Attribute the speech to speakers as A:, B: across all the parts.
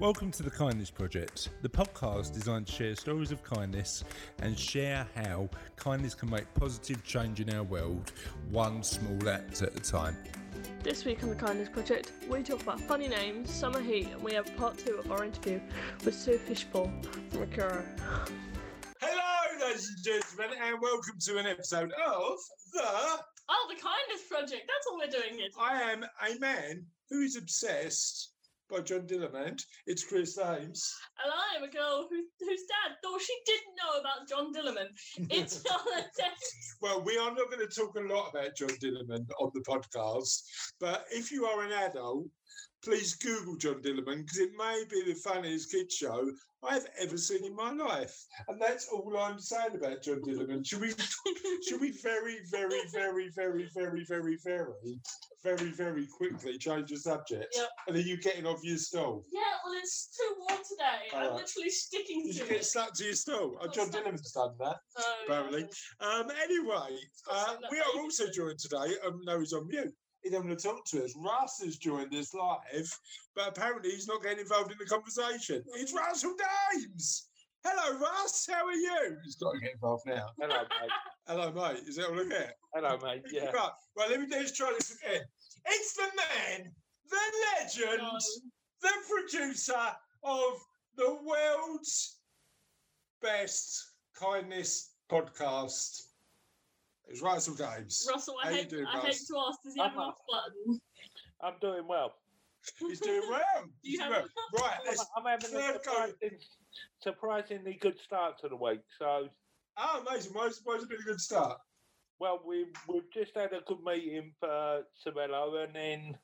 A: Welcome to the Kindness Project, the podcast designed to share stories of kindness and share how kindness can make positive change in our world, one small act at a time.
B: This week on the Kindness Project, we talk about funny names, summer heat, and we have part two of our interview with Sue Fishpool from Accuro.
A: Hello, ladies and gentlemen, and welcome to an episode of The
B: Oh, the Kindness Project. That's all we're doing here.
A: I Am a Man Who is Obsessed by John Dillermand. It's Chris Ames.
B: And I'm a girl who, whose dad thought she didn't know about John Dillermand. It's not a test.
A: Well, we are not going to talk a lot about John Dillermand on the podcast, but if you are an adult, please Google John Dillermand because it may be the funniest kids show I've ever seen in my life. And that's all I'm saying about John Dillermand. Should we should we very, very, very, very, very, very, very, very, very quickly change the subject?
B: Yep.
A: And then you getting off your stool?
B: Yeah, well, it's too warm today. I'm
A: Alright.
B: literally sticking
A: Did
B: to
A: you get stuck to your stool? Oh, John. Dillermand's done that.
B: So,
A: apparently. Um, anyway, uh, we are also joined today. Um, no, he's on mute. He don't want to talk to us. Russ has joined us live, but apparently he's not getting involved in the conversation. It's Russell Dames. Hello, Russ. How are you? He's got to get involved now.
C: Hello, mate.
A: Hello, mate. Is that all I get?
C: Hello, mate. Yeah.
A: Right. Well, let me just try this again. It's the man, the legend,
B: No.
A: the producer of the world's best kindness podcast. It's Russell Dames.
B: Russell, I
A: How you
B: hate,
A: doing,
B: I hate to ask, does he have
C: I'm
B: an off button?
C: I'm doing well.
A: He's doing well.
B: Do
A: He's
B: you
A: doing
B: have
A: well. Right,
C: I'm,
A: let's.
C: I'm having a surprising, surprisingly good start to the week. So,
A: Oh, amazing. Why's, why's it been a good start?
C: well, we've, we've just had a good meeting for Sabello, and then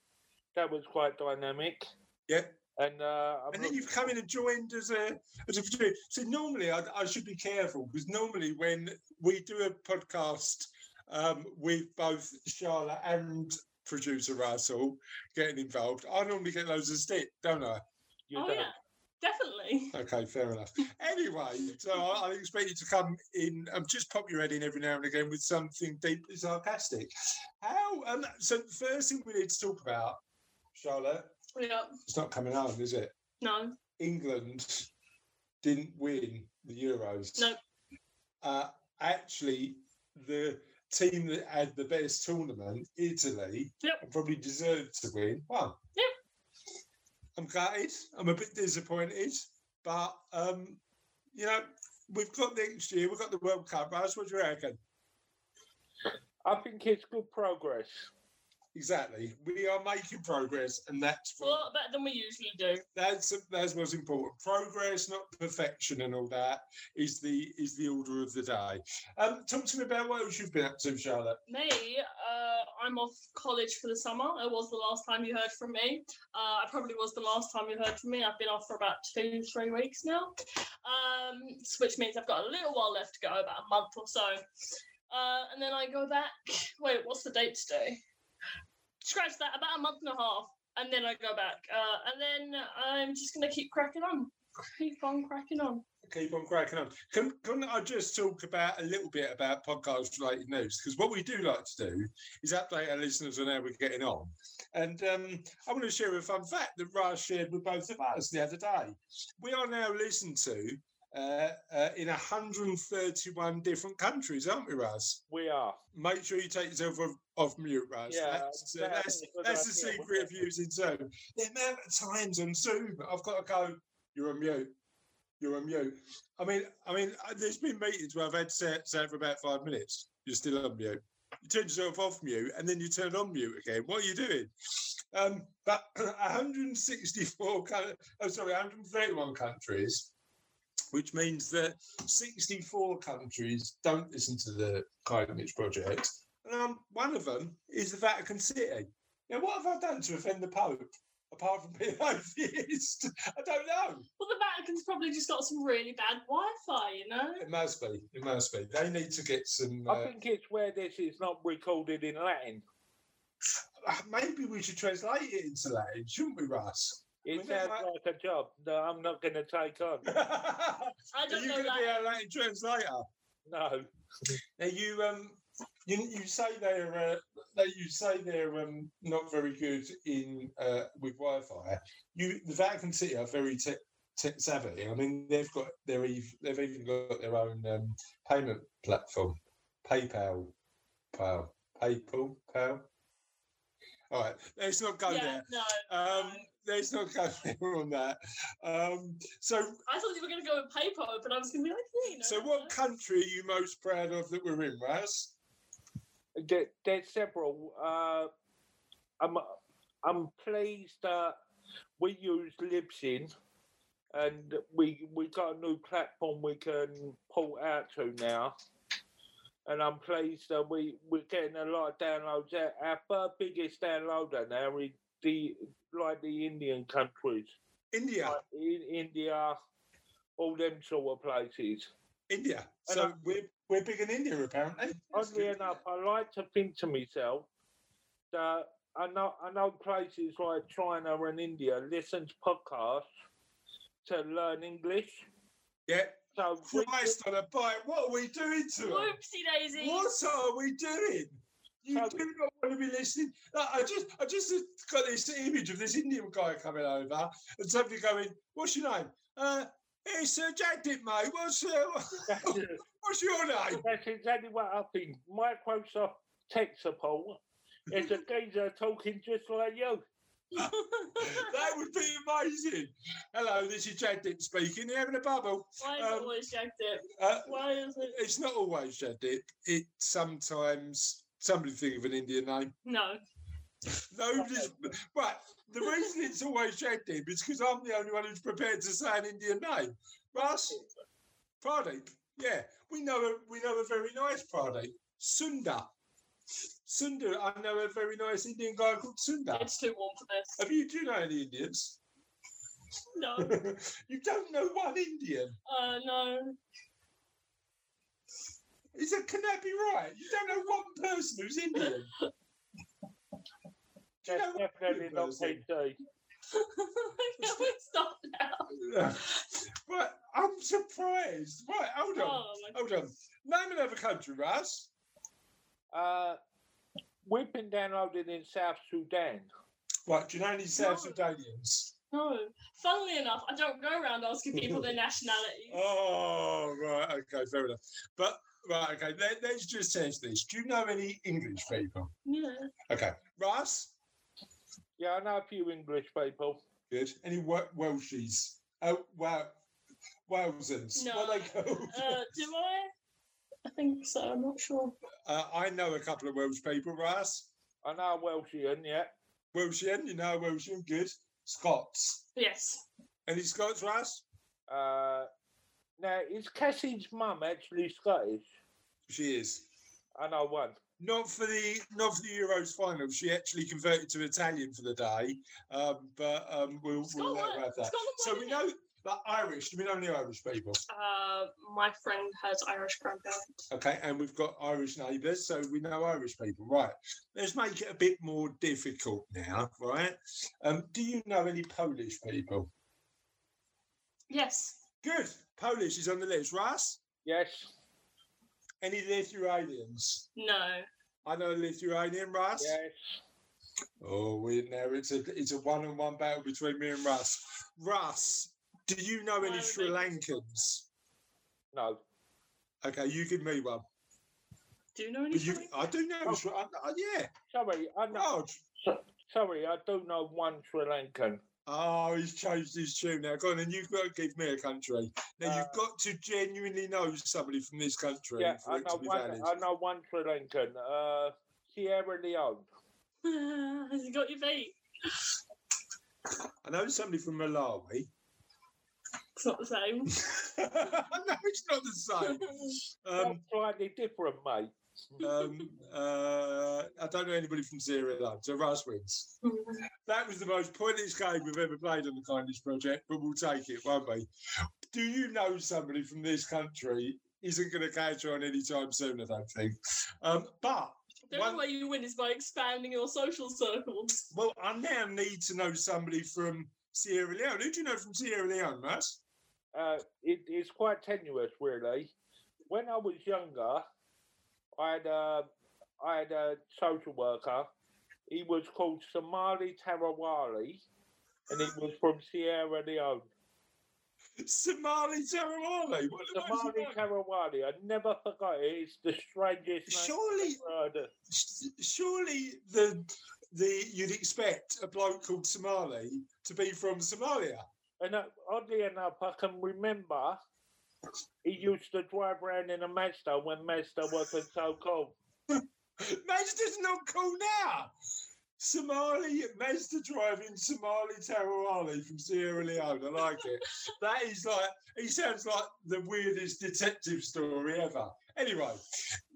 C: that was quite dynamic.
A: Yeah.
C: And, uh,
A: And then
C: look-
A: you've come in and joined as a as a producer. So normally I, I should be careful because normally when we do a podcast um, with both Charlotte and producer Russell getting involved, I normally get loads of stick, don't I?
C: you
B: oh,
C: don't.
B: yeah, definitely.
A: Okay, fair enough. Anyway, so I, I expect you to come in, um, just pop your head in every now and again with something deeply sarcastic. How? Um, so the first thing we need to talk about, Charlotte,
B: Yeah,
A: it's not coming home, is it?
B: no.
A: England didn't win the Euros.
B: No.
A: Uh, actually, the team that had the best tournament, Italy,
B: Yep.
A: probably deserved to win, won.
B: Yeah.
A: I'm gutted. I'm a bit disappointed, but um, you know, we've got next year. We've got the World Cup. Russ, what do you reckon?
C: I think it's good progress.
A: Exactly. We are making progress, and that's
B: It's a lot better than we usually do.
A: that's that's what's important. Progress, not perfection, and all that is the is the order of the day. Um, talk to me about what else you've been up to, Charlotte.
B: Me, uh, I'm off college for the summer. It was the last time you heard from me. Uh, I probably was the last time you heard from me. I've been off for about two, three weeks now, um, which means I've got a little while left to go, about a month or so. Uh, and then I go back. Wait, what's the date today? Scratch that. About a month and a half, and then I go back. Uh, and then I'm just gonna keep cracking on. Keep on cracking on.
A: Keep on cracking on. Can, can I just talk about a little bit about podcast related news? Because what we do like to do is update our listeners on how we're getting on. And um, I want to share a fun fact that Raj shared with both of us the other day. We are now listened to uh, uh, in 131 different countries, aren't we, Raz?
C: We are.
A: Make sure you take yourself off, off mute, Raz.
C: Yeah,
A: that's, uh,
C: that
A: that's,
C: is a good
A: that's the secret of using Zoom. The amount of times on Zoom I've got to go, you're on mute. You're on mute. I mean, I mean, uh, there's been meetings where I've had to say, say it for about five minutes. You're still on mute. You turn yourself off mute and then you turn on mute again. What are you doing? Um, but 164, coun- oh, sorry, 131 countries, which means that 64 countries don't listen to the Kindness Project. And um, one of them is the Vatican City. Now, what have I done to offend the Pope? Apart from being atheist, I don't know.
B: Well, the Vatican's probably just got some really bad Wi-Fi, you know.
A: It must be. It must be. They need to get some.
C: I
A: Uh,
C: think it's where this is not recorded in Latin.
A: uh, maybe we should translate it into Latin, shouldn't we, Russ?
C: It
A: mean,
C: sounds
A: might-
C: like a job that I'm not going to take on.
A: Are
B: I don't
A: you going to be a Latin translator?
C: No.
A: Are you um you you say they're uh, they, you say they're um, not very good in uh, with Wi-Fi. You the Vatican City are very tech tech savvy. I mean, they've got their they've even got their own um, payment platform, PayPal, Pal, PayPal, Pal. All right, let's not go
B: yeah,
A: there.
B: no.
A: Um,
B: no.
A: let's not go there on that. Um, so,
B: I thought you were going to go with PayPal, but I was going to be like, yeah, you know.
A: so what country are you most proud of that we're in, Raz?
C: There, there's several. Uh, I'm I'm pleased that we use Libsyn, and we we got a new platform we can pull out to now. And I'm pleased that we we're getting a lot of downloads. Our, our third biggest downloader now is the like the Indian countries,
A: India.
C: like in India, all them sort of places.
A: India. So
C: I-
A: we're we're big in India apparently.
C: Oddly enough, I like to think to myself that I know I know places like China and India listen to podcasts to learn English.
A: Yeah.
C: So we-
A: Christ on a bike. What are we doing to them?
B: Whoopsie daisy.
A: What are we doing? You
C: So-
A: do not want to be listening. No, I just I just got this image of this Indian guy coming over and somebody going, "What's your name?" Uh, it's uh, Jack Dick, mate. What's uh,
C: that's,
A: what's your name?
C: that's exactly what I think. Microsoft tech support is a geezer talking just like you.
A: that would be amazing. Hello, this is Jack Dick speaking. You having a bubble?
B: Why is it
A: Um,
B: always Jack Dip?
A: Uh,
B: Why is it?
A: it's not always Jack Dick. It sometimes somebody think of an Indian name.
B: No.
A: Nobody's right. The reason it's always Jack Dick is because I'm the only one who's prepared to say an Indian name. Russ, Pradeep. Yeah, we know a we know a very nice Pradeep. Sundar. Sundar. I know a very nice Indian guy called Sundar.
B: It's too warm for this.
A: Have you do you know any Indians?
B: No.
A: you don't know one Indian.
B: Uh, no.
A: Is it can that be right? You don't know one person who's Indian.
C: That's definitely not
A: person?
C: PC.
B: Can we stop now?
A: right, I'm surprised. Right, hold on,
B: Oh, my
A: hold on. Name another country, Russ.
C: Uh, we've been downloaded in South Sudan.
A: Right, do you know any South
B: No.
A: Sudanians?
B: No. Funnily enough, I don't go around asking people their nationality.
A: Oh, right, okay, fair enough. But right, okay, let, let's just test this. Do you know any English people?
B: Yeah.
A: Okay, Russ,
C: Yeah, I know a few English people.
A: good. Any Wel- Welshies? Oh, wow, Walesans.
B: No.
A: What they called?
B: Uh, do I? I think so. I'm not sure.
A: Uh, I know a couple of Welsh people, Russ.
C: I know a Welshian, yeah.
A: Welshian, you know a Welshian, good. Scots.
B: Yes.
A: Any Scots, Russ?
C: Uh, now, is Cassie's mum actually Scottish?
A: She is.
C: I know one.
A: Not for the not for the Euros final. She actually converted to Italian for the day, um, but um, we'll, we'll let have that.
B: Scotland
A: So we know that Irish. Do we know any Irish people?
B: Uh, my friend has Irish grandparents.
A: Okay, and we've got Irish neighbours, so we know Irish people. Right. Let's make it a bit more difficult now. Right. Um, do you know any Polish people?
B: Yes.
A: Good. Polish is on the list. Russ.
C: Yes.
A: Any Lithuanians?
B: No.
A: I know a Lithuanian, Russ.
C: Yes.
A: Oh, we now it's a it's a one on one battle between me and Russ. Russ, do you know any Sri. Lankans?
C: No.
A: Okay, you give me one.
B: Do you know any?
A: You, I do know.
C: Oh.
A: Sri- I, I, yeah,
C: Sorry, I know.
A: Oh.
C: Raj. sorry, I do know one Sri Lankan.
A: Oh, he's changed his tune now. Go on, and you've got to give me a country. Now
C: Uh,
A: you've got to genuinely know somebody from this country
C: Yeah,
A: for
C: I
A: it to
C: know
A: be
C: one.
A: valid.
C: I know one Sri Lankan. Uh, Sierra Leone.
B: Has he got your feet?
A: I know somebody from Malawi.
B: It's not the same.
A: no, it's not the same. Um,
C: That's slightly different, mate.
A: Um, uh, I don't know anybody from Sierra Leone, so Russ wins. That was the most pointless game we've ever played on the Kindness Project, but we'll take it, won't we? Do you know somebody from this country? Isn't going to catch on anytime soon, I don't think. Um, but,
B: The only
A: One-
B: way you win is by expanding your social circles.
A: well, I now need to know somebody from Sierra Leone. Who do you know from Sierra Leone, Russ?
C: Uh, it, it's quite tenuous, really. When I was younger, I had a, I had a social worker. He was called Somali Tarawali, and he was from Sierra Leone.
A: Somali Tarawali.
C: Somali? Tarawali. I never forgot it. It's the strangest
A: Surely,
C: I've heard.
A: s- surely the the you'd expect a bloke called Somali to be from Somalia.
C: And uh, oddly enough, I can remember he used to drive around in a Mazda when Mazda wasn't so cool.
A: Mazda's not cool now. Somali Mazda driving Somali Tarawali from Sierra Leone. I like it. That is like he sounds like the weirdest detective story ever. Anyway,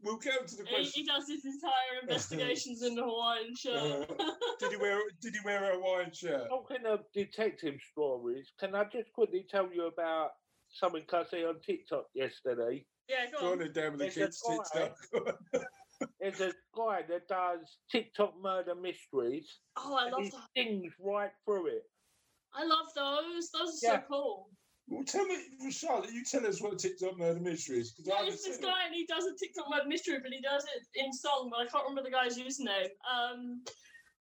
A: we'll get on to the
B: He,
A: question.
B: he does his entire investigations in the Hawaiian shirt.
A: Uh, did he wear did he wear a Hawaiian shirt?
C: Talking of detective stories, can I just quickly tell you about something I see on TikTok yesterday?
B: yeah, go
A: Go
B: on.
A: on then, down with the
C: There's a
A: kids.
C: guy-
A: TikTok.
C: There's a guy that does TikTok murder mysteries,
B: Oh, I
C: and
B: love
C: he
B: that.
C: sings right through it.
B: I love those. Those are
C: Yeah.
B: so cool.
A: well, tell me, well, Charlotte, you tell us what a TikTok murder mystery is. 'cause I
B: Yeah,
A: haven't
B: it's this
A: seen it.
B: guy and he does a TikTok murder mystery, but he does it in song, but I can't remember the guy's username. Um,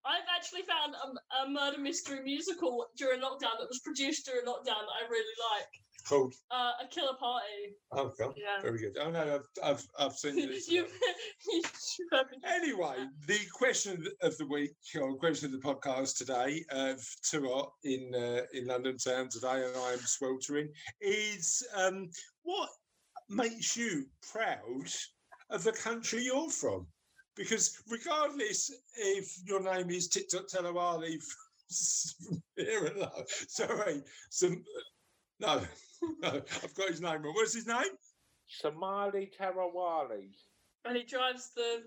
B: I've actually found a, a murder mystery musical during lockdown that was produced during lockdown that I really like.
A: Called.
B: Uh, a Killer Party.
A: Oh, God.
B: Yeah.
A: Very good. Oh, no, I've, I've, I've seen
B: you, you
A: Anyway, the question of the week, or question of the podcast today, of Tuot in uh, in London town today, and I am sweltering, is um, what makes you proud of the country you're from? Because regardless if your name is TikTok Telawali from here and there, sorry, some no, I've got his name wrong. What's his name?
C: Somali Tarawali.
B: and he drives the.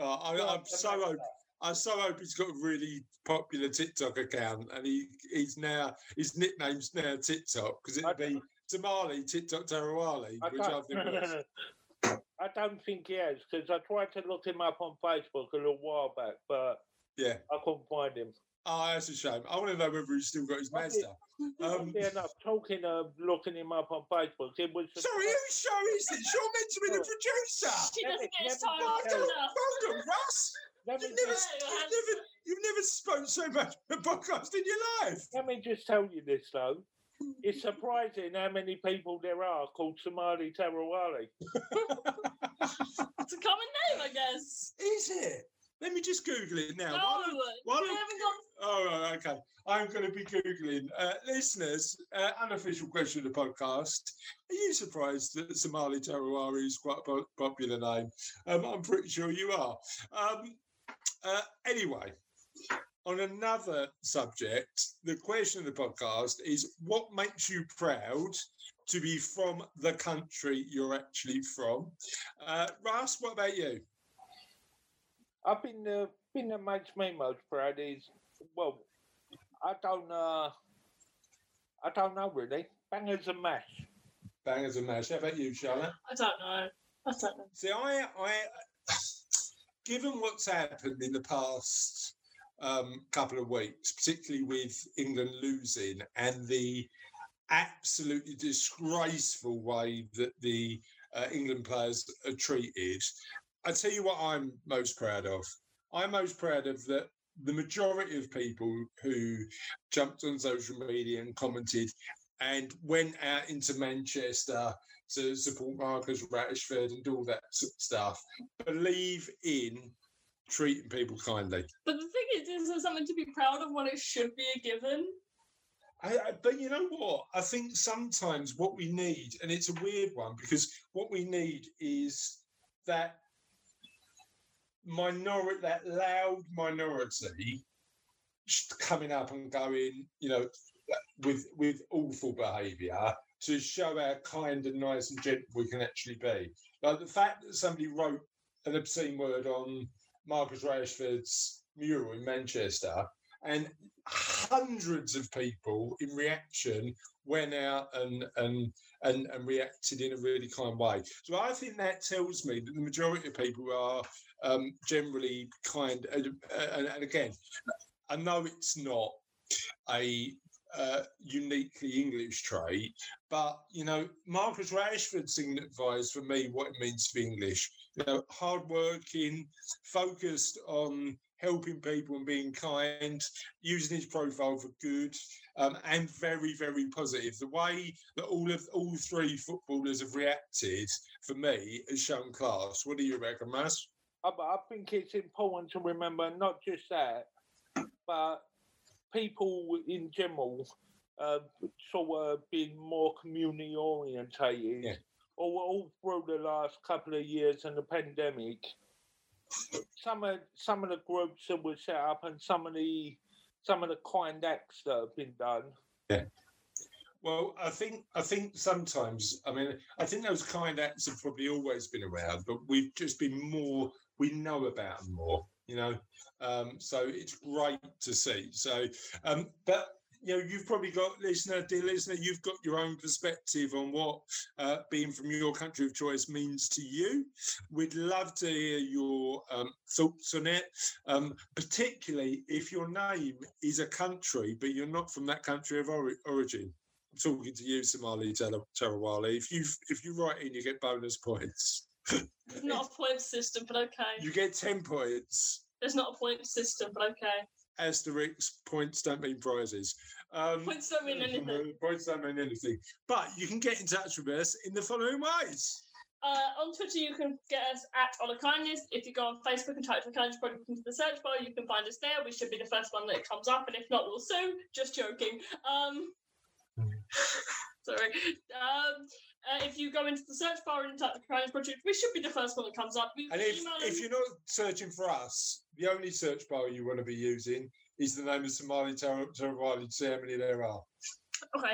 A: Uh, I, I'm so hope, I so hope he's got a really popular TikTok account, and he he's now his nickname's now TikTok because it'd be Tamale TikTok Tarawali,
C: I
A: which I
C: don't,
A: think was.
C: I don't think he has because I tried to look him up on Facebook a little while back, but
A: Yeah.
C: I couldn't find him.
A: Oh, that's a shame. I want to know whether he's still got his
C: I did.
A: Mazda. Um,
C: Oddly enough, talking of looking him up on Facebook, it was
A: sorry, whose show is this? You're meant to be the producer.
B: She doesn't get his time
C: just
B: off
A: hold on, Russ. You've never,
B: you
A: you've never, you've never spoken so much on a podcast in your life.
C: let me just tell you this though. It's surprising how many people there are called Somali Tarawali.
B: It's a common name, I guess.
A: Is it? Let me just Google it now.
B: No,
A: while
B: we haven't got.
A: Oh, right, okay. I'm going to be Googling. Uh, listeners, uh, unofficial question of the podcast. Are you surprised that Somali Tarawali is quite a popular name? Um, I'm pretty sure you are. Um, uh, anyway, on another subject, the question of the podcast is what makes you proud to be from the country you're actually from? Uh, Russ, what about you?
C: I've been uh, been that makes me most proud is well, I don't uh, I don't know really. Bangers and mash.
A: Bangers and mash. How about you, Charlotte?
B: I don't know. I don't know.
A: See, I, I, given what's happened in the past um, couple of weeks, particularly with England losing and the absolutely disgraceful way that the uh, England players are treated, I tell you what, I'm most proud of. I'm most proud of that. The majority of people who jumped on social media and commented and went out into Manchester to support Marcus Rashford and do all that sort of stuff. Believe in treating people kindly.
B: But the thing is, is there something to be proud of when it should be a given?
A: I, I, but you know what? I think sometimes what we need, and it's a weird one because what we need is that minority, that loud minority, coming up and going, you know, with with awful behaviour to show how kind and nice and gentle we can actually be. Like the fact that somebody wrote an obscene word on Marcus Rashford's mural in Manchester, and hundreds of people in reaction went out and and and, and reacted in a really kind way. So I think that tells me that the majority of people are um, generally kind. And, and, and again, I know it's not a uh, uniquely English trait. But you know, Marcus Rashford signifies for me what it means to be English. You know, hardworking, focused on helping people and being kind, using his profile for good, um, and very, very positive. The way that all of all three footballers have reacted for me has shown class. What do you reckon, Mas?
C: I, I think it's important to remember not just that, but people in general uh, sort of being more community orientated.
A: Yeah.
C: All, all through the last couple of years and the pandemic, some of some of the groups that were set up and some of the some of the kind acts that have been done. Yeah.
A: Well, I think I think sometimes I mean I think those kind acts have probably always been around, but we've just been more we know about them more, you know. Um, so it's great to see. So, um, but you know, you've probably got listener, dear listener, you've got your own perspective on what uh, being from your country of choice means to you. We'd love to hear your um, thoughts on it, um, particularly if your name is a country, but you're not from that country of ori- origin. I'm talking to you, Somali Tarawali. If you if you write in, you get bonus points.
B: There's not a point system, but okay.
A: You get ten points.
B: There's not a point system, but okay.
A: Asterisk points don't mean prizes. Um,
B: Points don't mean anything.
A: Points don't mean anything. But you can get in touch with us in the following ways.
B: Uh, on Twitter, you can get us at Honor Kindness. If you go on Facebook and type for Kindness Project into the search bar, you can find us there. We should be the first one that comes up, and if not, we'll soon. Just joking. Um, sorry. Um, uh, if you go into the search bar and type the Kindness Project, we should be the first one that comes up.
A: And if, if you're not searching for us, the only search bar you want to be using is the name of Somali Tar- Tarawali Ceremony there are.
B: Okay.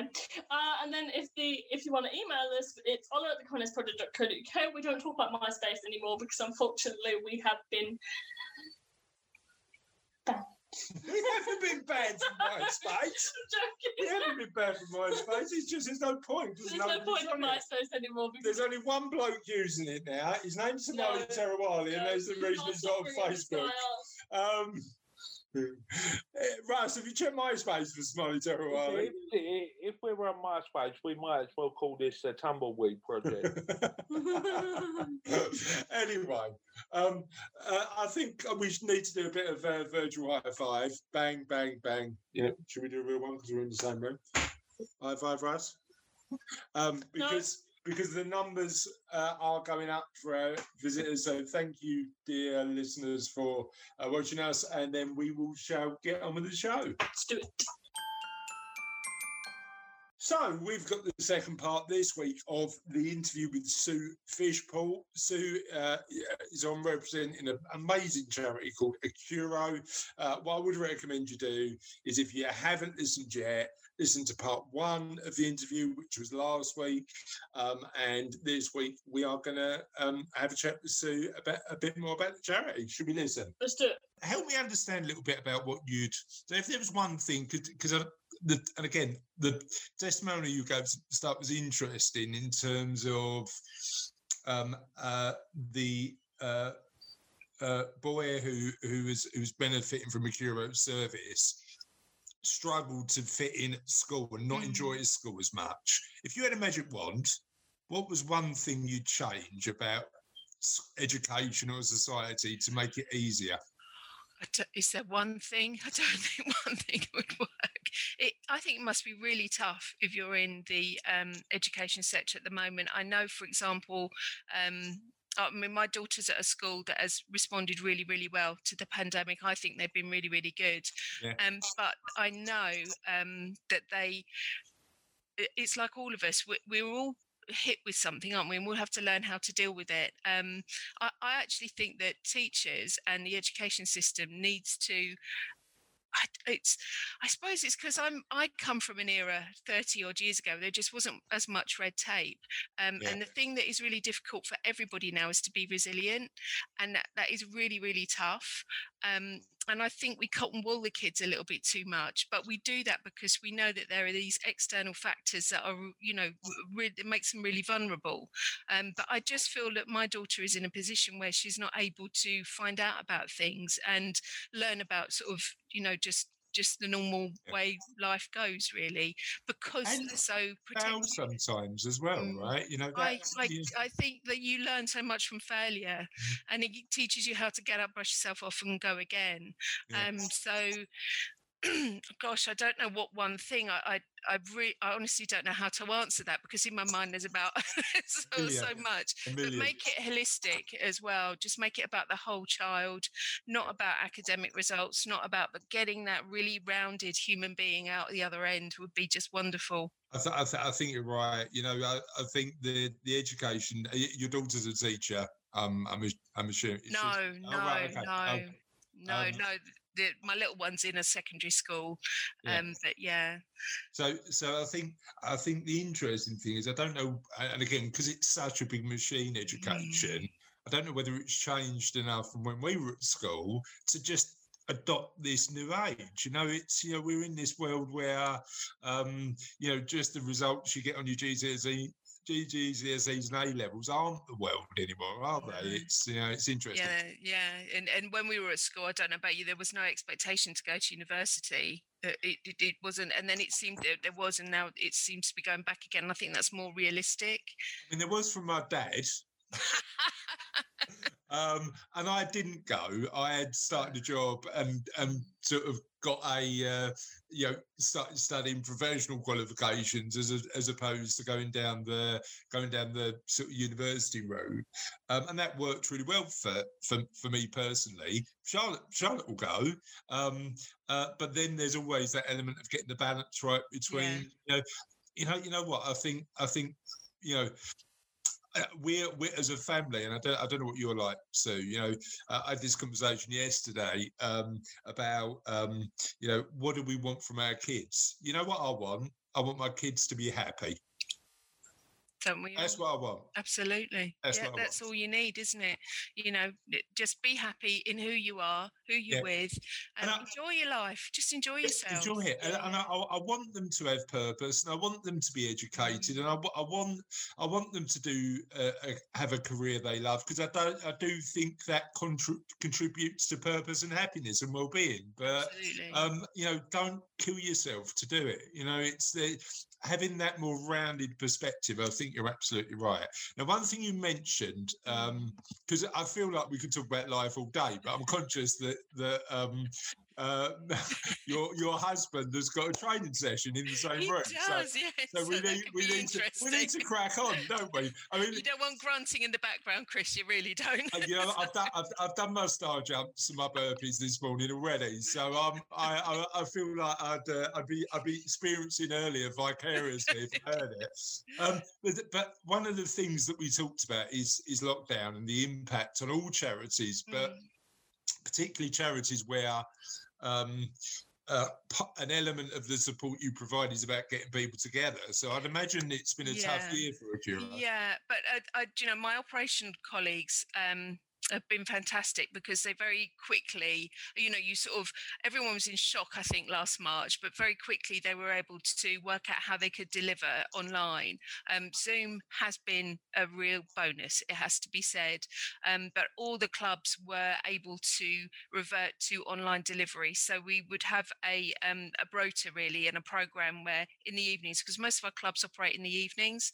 B: Uh, and then if the if you want to email us, it's honor at thekindnessproject.co.uk. We don't talk about MySpace anymore because unfortunately we have been
A: we haven't been banned from MySpace. We
B: joking.
A: haven't been banned from MySpace. It's just there's no point.
B: There's no point in MySpace anymore because
A: There's only one bloke using it now. His name's Somali
B: No,
A: Tarawali, and there's the reason he's not on Facebook. Um, Russ, have you checked MySpace for Somali Tarawali?
C: If, if, if we were on MySpace, we might as well call this the Tumbleweed Project.
A: anyway, um, uh, I think we need to do a bit of uh, virtual high five. Bang, bang, bang. Yeah, should we do a real one because we're in the same room? High five, Russ. Um,
B: No.
A: because because the numbers uh, are going up for our visitors. So thank you, dear listeners, for uh, watching us, and then we will shall get on with the show.
B: Let's do it.
A: So we've got the second part this week of the interview with Sue Fishpool. Sue uh, is on representing an amazing charity called Accuro. Uh, what I would recommend you do is if you haven't listened yet, listen to part one of the interview, which was last week. Um, and this week we are going to um, have a chat with Sue about a bit more about the charity. Should we listen?
B: Let's do it.
A: help me understand a little bit about what you'd so if there was one thing because the and again the testimony you gave start was interesting in terms of um uh the uh uh boy who who was who was benefiting from Accuro service struggled to fit in at school and not
B: Mm.
A: enjoy his school as much if you had a magic wand what was one thing you'd change about education or society to make it easier
D: is there one thing? I don't think one thing would work. It, I think it must be really tough if you're in the um, education sector at the moment. I know, for example, um, I mean, my daughter's at a school that has responded really, really well to the pandemic. I think they've been really, really good.
A: Yeah.
D: Um, but I know um, that they, it's like all of us, we, we're all hit with something, aren't we? And we'll have to learn how to deal with it. Um, I, I actually think that teachers and the education system needs to. I, it's, I suppose it's because I'm. I come from an era thirty odd years ago. There just wasn't as much red tape, um,
A: Yeah.
D: and the thing that is really difficult for everybody now is to be resilient, and that, that is really really tough. Um, and I think we cotton wool the kids a little bit too much, but we do that because we know that there are these external factors that are, you know, re- it makes them really vulnerable. Um, but I just feel that my daughter is in a position where she's not able to find out about things and learn about sort of, you know, just just the normal
A: Yeah.
D: way life goes, really, because
A: And
D: they're so protected.
A: sometimes as well,
D: Mm.
A: right? You know,
D: I, I,
A: you-
D: I think that you learn so much from failure and it teaches you how to get up, brush yourself off, and go again.
A: Yeah.
D: Um, so, gosh, I don't know what one thing I, I, I, re- I honestly don't know how to answer that because in my mind there's about so, so much. But make it holistic as well. Just make it about the whole child, not about academic results, not about but getting that really rounded human being out the other end would be just wonderful.
A: I, th- I, th- I think you're right. You know, I, I think the the education. Your daughter's a teacher. Um, I'm, I'm assuming.
D: No, no,
A: Oh, right, okay,
D: no, no,
A: Um,
D: no. The, my little one's in a secondary school.
A: Yeah.
D: Um, but yeah,
A: So, so I think I think the interesting thing is I don't know, and again because it's such a big machine education, I don't know whether it's changed enough from when we were at school to just adopt this new age. You know, it's you know we're in this world where, um, you know, just the results you get on your GCSE. GCSEs and A levels aren't the world anymore, are they? It's you know it's interesting.
D: yeah, yeah. And and when we were at school, I don't know about you, there was no expectation to go to university. Uh, It, it, it wasn't, and then it seemed that there was, and now it seems to be going back again. I think that's more realistic.
A: I mean, there was from my dad, um, and I didn't go. I had started a job and and sort of got a uh, you know started studying professional qualifications as a, as opposed to going down the going down the sort of university route, um, and that worked really well for for for me personally. Charlotte Charlotte will go, um, uh, but then there's always that element of getting the balance right between you know you know you know what I think I think you know we're, we're as a family, and I don't, I don't know what you're like, Sue. You know, uh, I had this conversation yesterday um, about, um, you know, what do we want from our kids? You know what I want? I want my kids to be happy.
D: Don't we?
A: That's
D: all?
A: what I want.
D: Absolutely.
A: That's
D: yeah, that's all you need, isn't it? You know, just be happy in who you are, who you're
A: Yeah.
D: with, and,
A: And I-
D: enjoy your life. Just enjoy yourself.
A: Enjoy it, and, and I, I want them to have purpose, and I want them to be educated, and I, I want I want them to do uh, have a career they love because I don't I do think that contri- contributes to purpose and happiness and well-being. But
D: Absolutely.
A: um, you know, don't kill yourself to do it. You know, it's the having that more rounded perspective. I think you're absolutely right. Now, one thing you mentioned, because I feel like we could talk about life all day, but I'm conscious that that um, uh, your your husband has got a training session in the same
D: he
A: room.
D: does, yes.
A: So, so we
D: that
A: need we need to we need to crack on, don't we? I mean,
D: You don't want grunting in the background, Chris. You really don't.
A: uh, you know, I've done I've, I've done my star jumps and my burpees this morning already, so um, I, I I feel like I'd uh, I'd be I'd be experiencing earlier vicariously if I heard it. Um, but but one of the things that we talked about is is lockdown and the impact on all charities, but
D: Mm,
A: particularly charities where um, uh, an element of the support you provide is about getting people together. So I'd imagine it's been a tough year for Accuro.
D: Yeah, but uh, I, you know, my operation colleagues um, have been fantastic because they very quickly, you know, you sort of everyone was in shock, I think, last March, but very quickly they were able to work out how they could deliver online. Um, Zoom has been a real bonus, it has to be said, um, but all the clubs were able to revert to online delivery. So we would have a um, a rota really and a program where in the evenings, because most of our clubs operate in the evenings,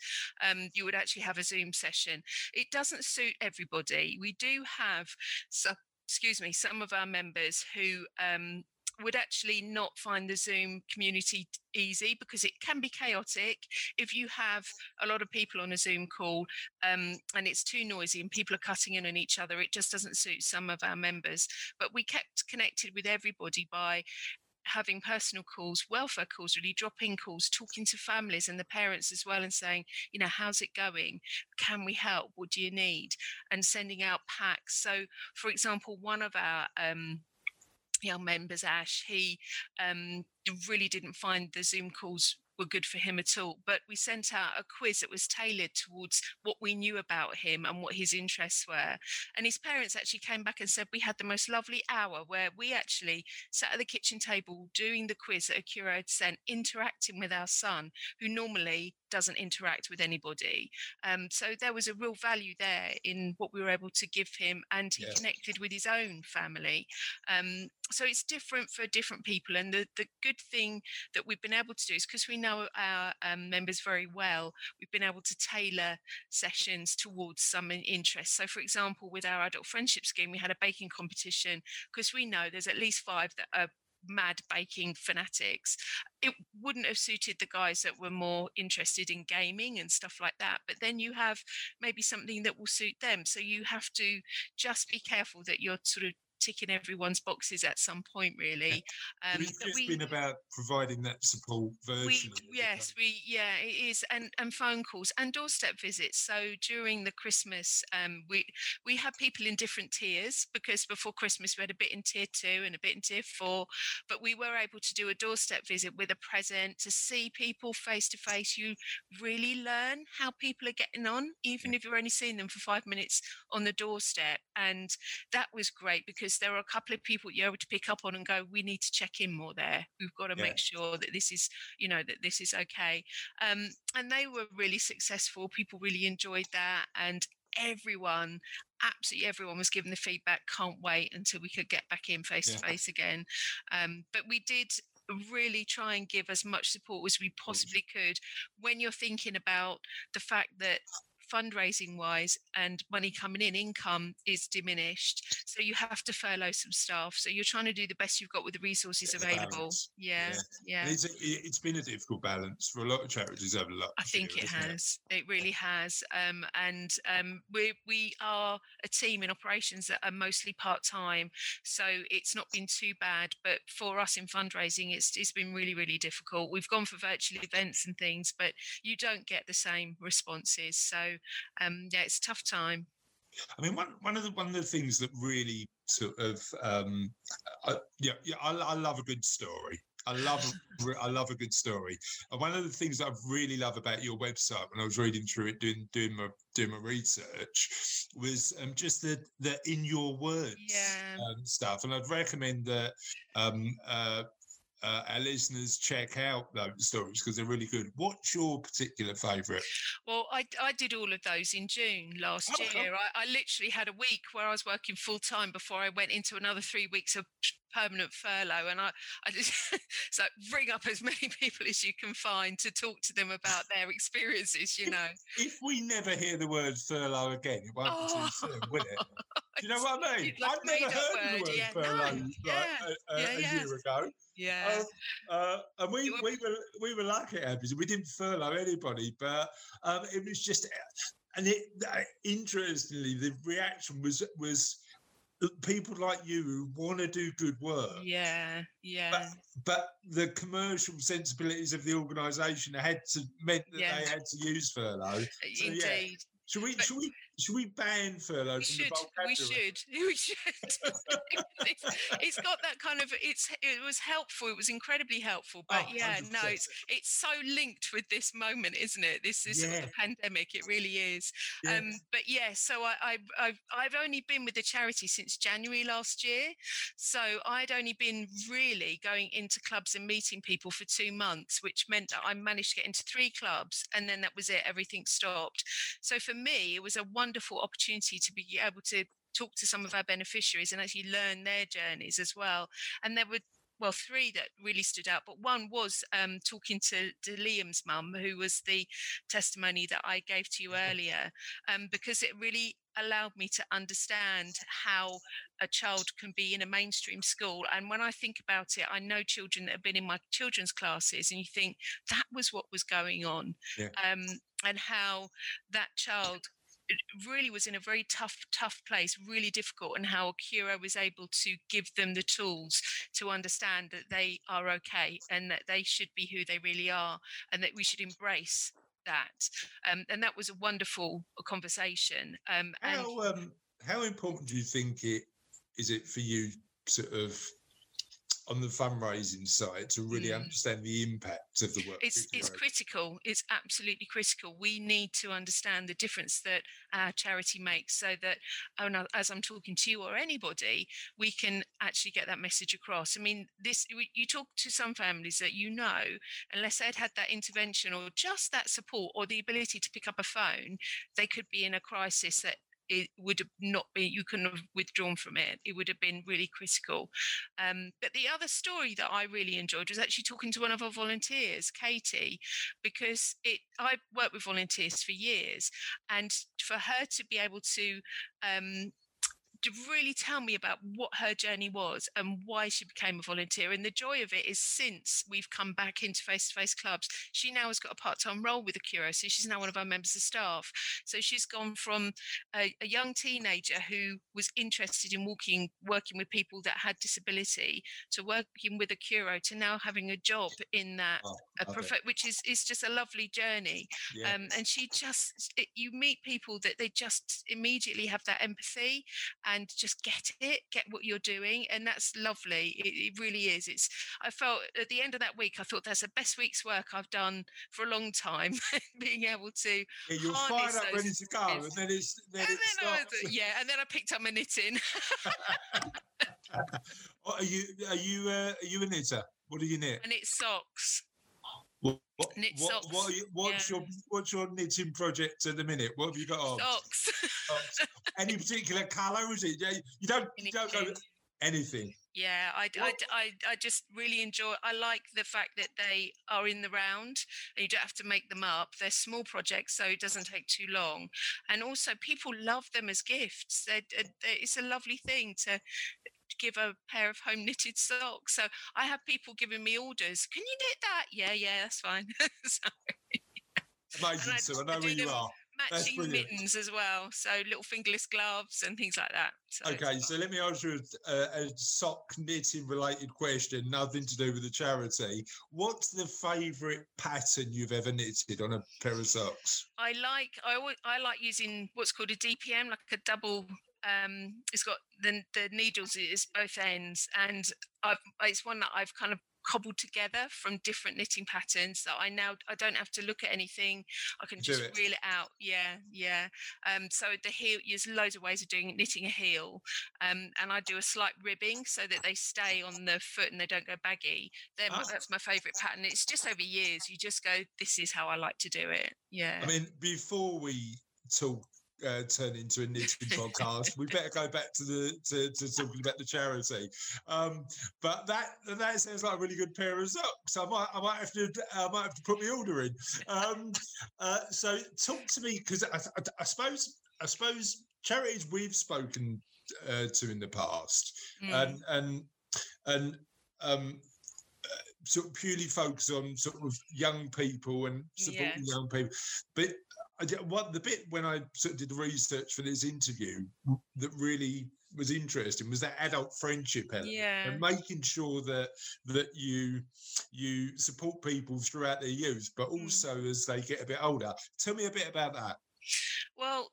D: um, you would actually have a Zoom session. It doesn't suit everybody. We do have, some, excuse me, some of our members who um, would actually not find the Zoom community easy because it can be chaotic if you have a lot of people on a Zoom call um, and it's too noisy and people are cutting in on each other. It just doesn't suit some of our members. But we kept connected with everybody by having personal calls, welfare calls, really drop-in calls, talking to families and the parents as well, and saying, you know, how's it going? Can we help? What do you need? And sending out packs. So, for example, one of our um, young members, Ash, he um, really didn't find the Zoom calls were good for him at all. But we sent out a quiz that was tailored towards what we knew about him and what his interests were. And his parents actually came back and said we had the most lovely hour where we actually sat at the kitchen table doing the quiz that Accuro had sent, interacting with our son, who normally doesn't interact with anybody. Um, so there was a real value there in what we were able to give him, and he
A: Yeah.
D: connected with his own family. Um, so it's different for different people. And the, the good thing that we've been able to do is because we know our um, members very well, we've been able to tailor sessions towards some in- interests. So, for example, with our adult friendship scheme, we had a baking competition because we know there's at least five that are mad baking fanatics it wouldn't have suited the guys that were more interested in gaming and stuff like that but then you have maybe something that will suit them so you have to just be careful that you're sort of ticking everyone's boxes at some point really. Um
A: it's just
D: we-
A: been about providing that support
D: we
A: virtually.
D: yes we yeah it is and and phone calls and doorstep visits. So during the christmas um we we had people in different tiers because before christmas we had a bit in tier two and a bit in tier four but we were able to do a doorstep visit with a present to see people face to face. You really learn how people are getting on even if you're only seeing them for five minutes on the doorstep and that was great because there were a couple of people you're able to pick up on and go we need to check in more there. We've got to
A: Yeah.
D: make sure that this is you know that this is okay. Um, and they were really successful. People really enjoyed that and everyone absolutely everyone was given the feedback can't wait until we could get back in face to face again. Um, but we did really try and give as much support as we possibly could. When you're thinking about the fact that fundraising wise and money coming in income is diminished so you have to furlough some staff so you're trying to do the best you've got with the resources
A: the
D: available yeah
A: Yeah.
D: yeah
A: It's, it- it's been a difficult balance for a lot of charities over the last
D: I think
A: year,
D: it has. It? really has. Um, and um, we we are a team in operations that are mostly part time, so it's not been too bad. But for us in fundraising, it's it's been really really difficult. We've gone for virtual events and things, but you don't get the same responses. So um, yeah, it's a tough time.
A: I mean, one one of the one of the things that really sort of um, I, yeah yeah I, I love a good story. I love a I love a good story. And one of the things I really love about your website when I was reading through it, doing doing my doing my research, was um, just the the in your words
D: Yeah.
A: um, stuff. And I'd recommend that um, uh, uh, our listeners check out those stories because they're really good. What's your particular favourite?
D: Well, I, I did all of those in June last
A: Oh,
D: year. I, I literally had a week where I was working full time before I went into another three weeks of permanent furlough. And I, I just so ring up as many people as you can find to talk to them about their experiences, you know.
A: If we never hear the word furlough again, it won't be
D: Oh.
A: too soon, will it? Do you know what I mean?
D: Like
A: I've never heard the
D: word,
A: word
D: yeah,
A: furlough
D: no,
A: like,
D: yeah,
A: a, a,
D: yeah,
A: a
D: yeah.
A: year ago.
D: Yeah.
A: Um, uh, and we,
D: were-
A: we were we were lucky Aberdeen. We didn't furlough anybody, but um, it was just and it uh, interestingly the reaction was was people like you who want to do good work
D: yeah. Yeah.
A: but the commercial sensibilities of the organisation had to meant that
D: Yeah.
A: they had to use furlough. Uh, so, yeah.
D: Indeed.
A: Should we
D: But-
A: should we should we ban furlough
D: We should. We should. We should. it's, it's got that kind of. It's. It was helpful. It was incredibly helpful. But
A: Oh,
D: yeah, no,
A: 100%.
D: it's it's so linked with this moment, isn't it? This is
A: Yeah.
D: the pandemic. It really is.
A: Yeah.
D: Um, but yeah, so I, I, I've I've only been with the charity since January last year. So I'd only been really going into clubs and meeting people for two months, which meant that I managed to get into three clubs, and then that was it. Everything stopped. So for me, it was a wonderful opportunity to be able to talk to some of our beneficiaries and actually learn their journeys as well. And there were well three that really stood out, but one was um, talking to, to Liam's mum, who was the testimony that I gave to you earlier, um, because it really allowed me to understand how a child can be in a mainstream school. And when I think about it, I know children that have been in my children's classes, and you think that was what was going on,
A: Yeah.
D: um, and how that child really was in a very tough, tough place, really difficult, and how Accuro was able to give them the tools to understand that they are okay and that they should be who they really are, and that we should embrace that. Um, and that was a wonderful conversation. Um, and
A: How um how important do you think it is it for you sort of on the fundraising side to really
D: Mm.
A: understand the impact of the work.
D: it's it's critical it's absolutely critical we need to understand the difference that our charity makes so that oh as i'm talking to you or anybody we can actually get that message across i mean this you talk to some families that you know unless they'd had that intervention or just that support or the ability to pick up a phone they could be in a crisis that it would have not been you couldn't have withdrawn from it it would have been really critical. Um, but the other story that I really enjoyed was actually talking to one of our volunteers, Katie, because it I worked with volunteers for years, and for her to be able to um, really tell me about what her journey was and why she became a volunteer. And the joy of it is since we've come back into face to face clubs, she now has got a part time role with the Curo. So she's now one of our members of staff. So she's gone from a, a young teenager who was interested in walking, working with people that had disability to working with Accuro to now having a job in that,
A: Oh, okay.
D: prof- which is, is just a lovely journey
A: Yeah.
D: um, and she just it, you meet people that they just immediately have that empathy and just get it get what you're doing and that's lovely it, it really is it's i felt at the end of that week i thought that's the best week's work i've done for a long time being able to
A: yeah, you're fired up, ready to go,
D: skills.
A: and then it's then
D: and
A: it
D: then I yeah and then i picked up my knitting
A: are you are you uh, are you a knitter? What do you knit?
D: and it's socks
A: What what, what,
D: socks,
A: what are you, what's
D: yeah.
A: your what's your knitting project at the minute? What have you got on?
D: socks
A: Socks. Any particular colour? Is it? Yeah, You don't you don't go
D: Anything.
A: anything.
D: Yeah, I, d- I, I just really enjoy. I like the fact that they are in the round and you don't have to make them up. They're small projects, so it doesn't take too long. And also, people love them as gifts. They're, uh, they it's a lovely thing to give a pair of home knitted socks. So I have people giving me orders. Can you knit that? Yeah, yeah, that's fine. so,
A: Amazing,
D: I-
A: Sue. I know where you are.
D: Matching mittens as well. So little fingerless gloves and things like that. So
A: Okay, so let me ask you a, a, a sock knitting related question, nothing to do with the charity. What's the favourite pattern you've ever knitted on a pair of socks?
D: I like I always, I like using what's called a DPN, like a double. Um, it's got the the needles is both ends, and I've it's one that I've kind of cobbled together from different knitting patterns that I now I don't have to look at anything. I can just
A: it.
D: reel it out. Yeah, yeah. Um, so the heel, there's loads of ways of doing knitting a heel, um, and I do a slight ribbing so that they stay on the foot and they don't go baggy. They're my,
A: Ah.
D: that's my favourite pattern. It's just over years. You just go, this is how I like to do it. Yeah.
A: I mean, before we talk, uh, turn into a knitting podcast, we better go back to the to, to talking about the charity. Um, but that that sounds like a really good pair of socks. I might I might have to I might have to put my order in. Um, uh, so talk to me because I, I, I suppose I suppose charities we've spoken uh, to in the past
D: Mm.
A: and and and um uh, sort of purely focus on sort of young people and supporting young people but did, what the bit when I sort of did the research for this interview that really was interesting was that adult friendship element
D: yeah.
A: and making sure that that you you support people throughout their youth but
D: Mm.
A: also as they get a bit older tell me a bit about that
D: Well,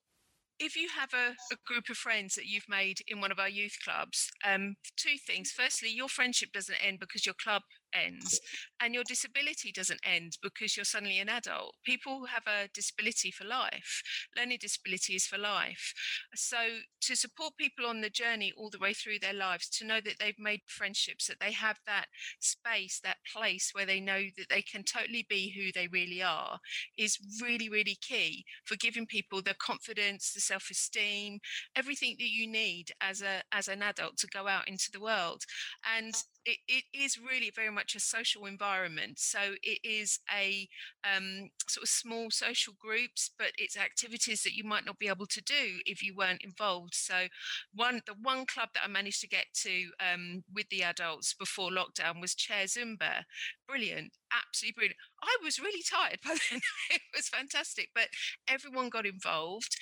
D: if you have a, a group of friends that you've made in one of our youth clubs, um, two things. Firstly, your friendship doesn't end because your club ends, and your disability doesn't end because you're suddenly an adult. People have a disability for life. Learning disability is for life. So to support people on the journey all the way through their lives, to know that they've made friendships, that they have that space, that place where they know that they can totally be who they really are, is really, really key for giving people the confidence, the self-esteem, everything that you need as a as an adult to go out into the world. And it, it is really very much a social environment. So it is a um, sort of small social groups, but it's activities that you might not be able to do if you weren't involved. So one the one club that I managed to get to um, with the adults before lockdown was Chair Zumba. Brilliant, absolutely brilliant. I was really tired by then. it was fantastic, but everyone got involved,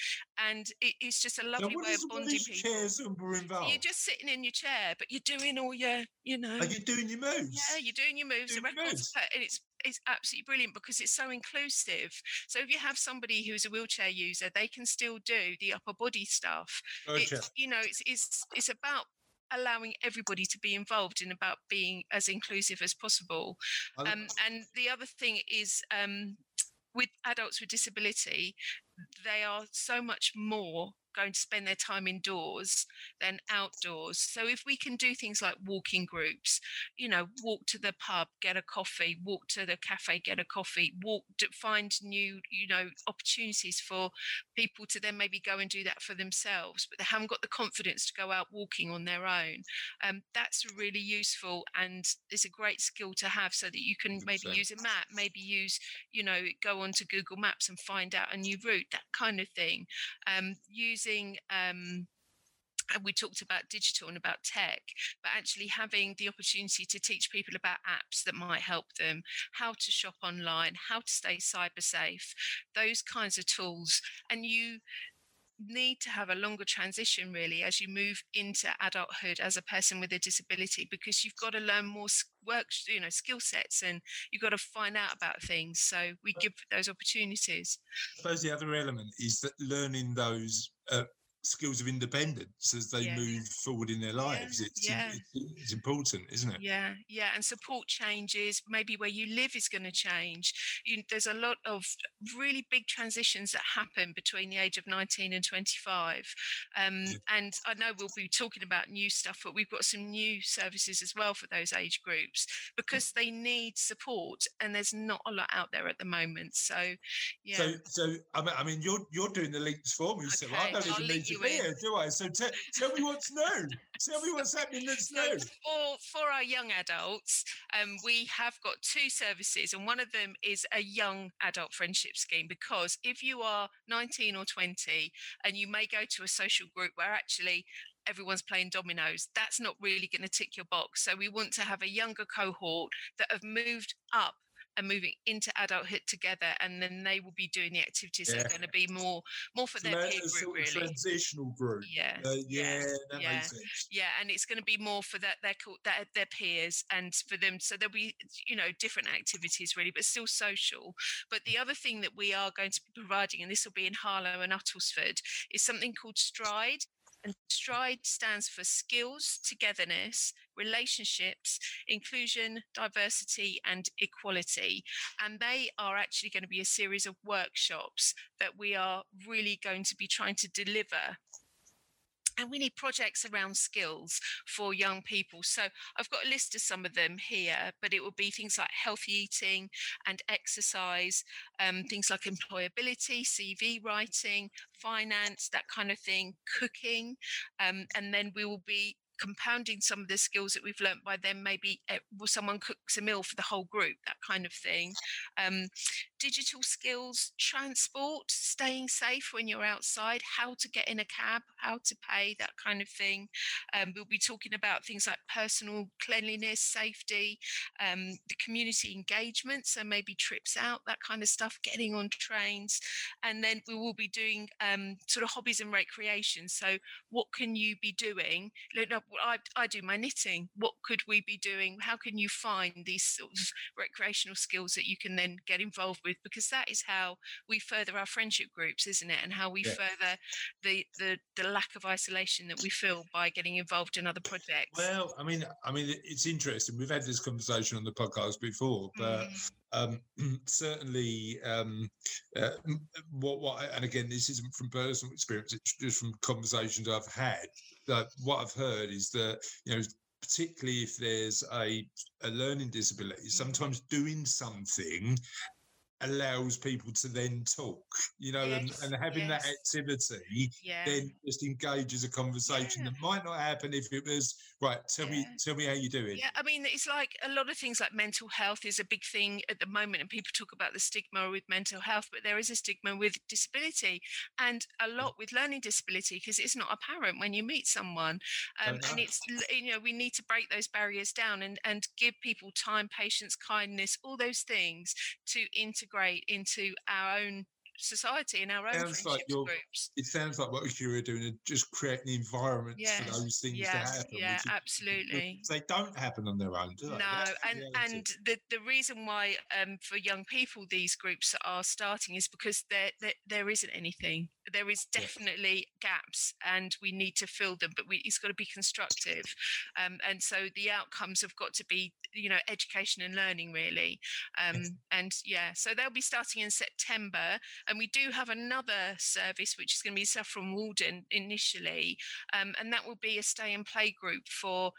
D: and it, it's just a lovely way of bonding people.
A: chairs involved
D: You're just sitting in your chair, but you're doing all your, you know,
A: are you doing your moves
D: yeah, you're doing your moves. The
A: Doing your
D: records,
A: moves.
D: and it's it's absolutely brilliant because it's so inclusive. So if you have somebody who's a wheelchair user, they can still do the upper body stuff.
A: Gotcha.
D: It's you know, it's it's it's about allowing everybody to be involved in about being as inclusive as possible. Um, and the other thing is um, with adults with disability, they are so much more going to spend their time indoors than outdoors. So if we can do things like walking groups, you know, walk to the pub, get a coffee, walk to the cafe, get a coffee, walk to find new, you know, opportunities for people to then maybe go and do that for themselves, but they haven't got the confidence to go out walking on their own. Um, that's really useful and it's a great skill to have so that you can maybe
A: 100%.
D: use a map, maybe use, you know, go onto Google Maps and find out a new route, that kind of thing. Um, using um, and we talked about digital and about tech, but actually having the opportunity to teach people about apps that might help them, how to shop online, how to stay cyber safe, those kinds of tools. And you need to have a longer transition really as you move into adulthood as a person with a disability because you've got to learn more work you know skill sets and you've got to find out about things. So we give those opportunities.
A: I suppose the other element is that learning those uh, skills of independence as they
D: Yeah.
A: move forward in their lives. It's,
D: yeah.
A: it's, it's important, isn't it?
D: Yeah, yeah, and support changes. Maybe where you live is going to change. You, there's a lot of really big transitions that happen between the age of 19 and 25. Um,
A: Yeah.
D: and I know we'll be talking about new stuff, but we've got some new services as well for those age groups because they need support, and there's not a lot out there at the moment. So, yeah.
A: So, so I mean, I mean, you're you're doing the links for me, so I don't even need to
D: you.
A: Here, do I? So, te- tell me what's new. Tell me what's happening that's
D: So
A: new.
D: for for our young adults, um, we have got two services, and one of them is a young adult friendship scheme. Because if you are 19 or 20, and you may go to a social group where actually everyone's playing dominoes, that's not really going to tick your box. So we want to have a younger cohort that have moved up and moving into adulthood together, and then they will be doing the activities that are going to be more more for
A: So
D: their peer group, really.
A: transitional group.
D: Yeah.
A: Uh, yeah, that
D: yeah.
A: makes sense.
D: Yeah, and it's going to be more for that their their, their peers and for them. So there'll be you know different activities really, but still social. But the other thing that we are going to be providing, and this will be in Harlow and Uttlesford, is something called Stride. And Stride stands for skills, togetherness, relationships, inclusion, diversity, and equality. And they are actually going to be a series of workshops that we are really going to be trying to deliver and we need projects around skills for young people. So I've got a list of some of them here, but it will be things like healthy eating and exercise, um, things like employability, CV writing, finance, that kind of thing, cooking, um, and then we will be compounding some of the skills that we've learnt by then maybe uh, well, someone cooks a meal for the whole group that kind of thing. Um, digital skills transport staying safe when you're outside how to get in a cab how to pay that kind of thing. Um, we'll be talking about things like personal cleanliness safety um, the community engagement so maybe trips out that kind of stuff getting on trains. And then we will be doing um, sort of hobbies and recreation. So what can you be doing? Look, I, I do my knitting. What could we be doing? How can you find these sort of recreational skills that you can then get involved with? Because that is how we further our friendship groups isn't it? And how we
A: Yeah.
D: further the, the the lack of isolation that we feel by getting involved in other projects.
A: Well, I mean, I mean, it's interesting. We've had this conversation on the podcast before, but
D: Mm,
A: um, certainly um, uh, what what and again this isn't from personal experience it's just from conversations i've had that what i've heard is that you know particularly if there's a, a learning disability mm. sometimes doing something allows people to then talk you know and,
D: Yes,
A: and having that activity
D: yeah.
A: then just engages a conversation
D: Yeah.
A: that might not happen if it was right tell me tell me how you're doing.
D: Yeah, I mean, it's like a lot of things like mental health is a big thing at the moment, and people talk about the stigma with mental health, but there is a stigma with disability and a lot with learning disability because it's not apparent when you meet someone. Um, and it's, you know, we need to break those barriers down and, and give people time, patience, kindness, all those things to integrate into our own society in our own
A: like
D: friendship
A: you're-
D: groups.
A: it sounds like what you're doing is just creating the environment
D: Yes,
A: for those things to happen
D: yeah,
A: is-
D: absolutely.
A: they don't happen on their own, do they?
D: No,
A: That's the
D: and and the the reason why um, for young people these groups are starting is because there there, there isn't anything. there is definitely gaps and we need to fill them but we, it's got to be constructive um, and so the outcomes have got to be you know education and learning really um,
A: Yes.
D: and yeah so they'll be starting in september and we do have another service which is going to be saffron walden initially um, and that will be a stay and play group for